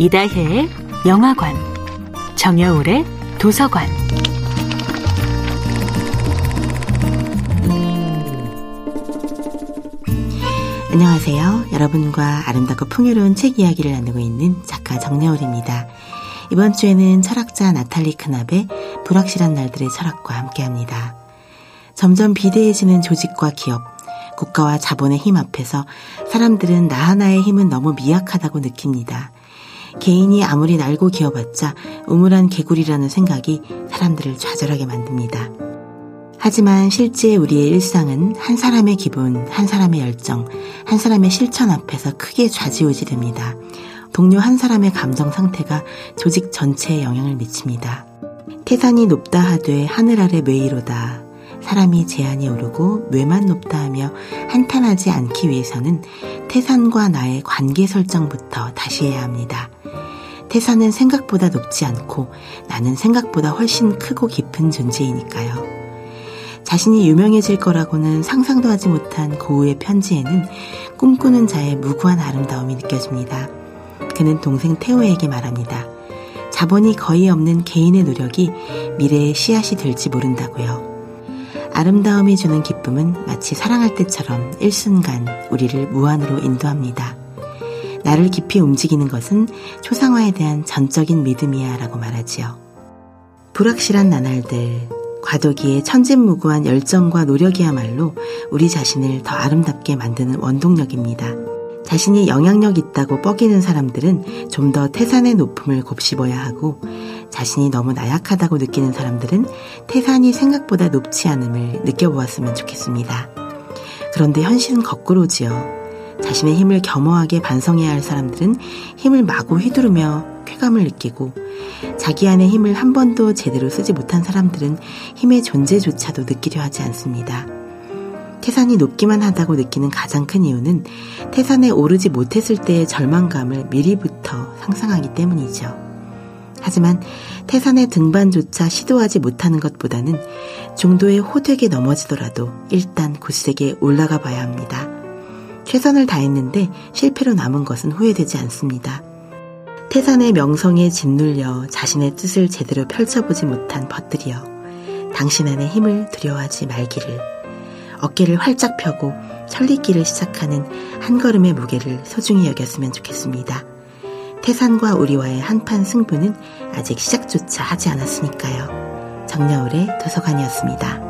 이다혜의 영화관, 정여울의 도서관. 안녕하세요. 여러분과 아름답고 풍요로운 책 이야기를 나누고 있는 작가 정여울입니다. 이번 주에는 철학자 나탈리 크납의 불확실한 날들의 철학과 함께 합니다. 점점 비대해지는 조직과 기업, 국가와 자본의 힘 앞에서 사람들은 나 하나의 힘은 너무 미약하다고 느낍니다. 개인이 아무리 날고 기어봤자 우물한 개구리라는 생각이 사람들을 좌절하게 만듭니다. 하지만 실제 우리의 일상은 한 사람의 기분, 한 사람의 열정, 한 사람의 실천 앞에서 크게 좌지우지 됩니다. 동료 한 사람의 감정 상태가 조직 전체에 영향을 미칩니다. 태산이 높다 하되 하늘 아래 매이로다. 사람이 제한이 오르고 뇌만 높다 하며 한탄하지 않기 위해서는 태산과 나의 관계 설정부터 다시 해야 합니다. 태산은 생각보다 높지 않고 나는 생각보다 훨씬 크고 깊은 존재이니까요. 자신이 유명해질 거라고는 상상도 하지 못한 고우의 편지에는 꿈꾸는 자의 무구한 아름다움이 느껴집니다. 그는 동생 태호에게 말합니다. 자본이 거의 없는 개인의 노력이 미래의 씨앗이 될지 모른다고요. 아름다움이 주는 기쁨은 마치 사랑할 때처럼 일순간 우리를 무한으로 인도합니다. 나를 깊이 움직이는 것은 초상화에 대한 전적인 믿음이야 라고 말하지요. 불확실한 나날들, 과도기에 천진무구한 열정과 노력이야말로 우리 자신을 더 아름답게 만드는 원동력입니다. 자신이 영향력 있다고 뻐기는 사람들은 좀 더 태산의 높음을 곱씹어야 하고 자신이 너무 나약하다고 느끼는 사람들은 태산이 생각보다 높지 않음을 느껴보았으면 좋겠습니다. 그런데 현실은 거꾸로지요. 자신의 힘을 겸허하게 반성해야 할 사람들은 힘을 마구 휘두르며 쾌감을 느끼고 자기 안의 힘을 한 번도 제대로 쓰지 못한 사람들은 힘의 존재조차도 느끼려 하지 않습니다. 태산이 높기만 하다고 느끼는 가장 큰 이유는 태산에 오르지 못했을 때의 절망감을 미리부터 상상하기 때문이죠. 하지만 태산의 등반조차 시도하지 못하는 것보다는 중도의 호되게 넘어지더라도 일단 굳세게 올라가 봐야 합니다. 최선을 다했는데 실패로 남은 것은 후회되지 않습니다. 태산의 명성에 짓눌려 자신의 뜻을 제대로 펼쳐보지 못한 벗들이여 당신 안에 힘을 두려워하지 말기를 어깨를 활짝 펴고 천리길을 시작하는 한 걸음의 무게를 소중히 여겼으면 좋겠습니다. 태산과 우리와의 한판 승부는 아직 시작조차 하지 않았으니까요. 정여울의 도서관이었습니다.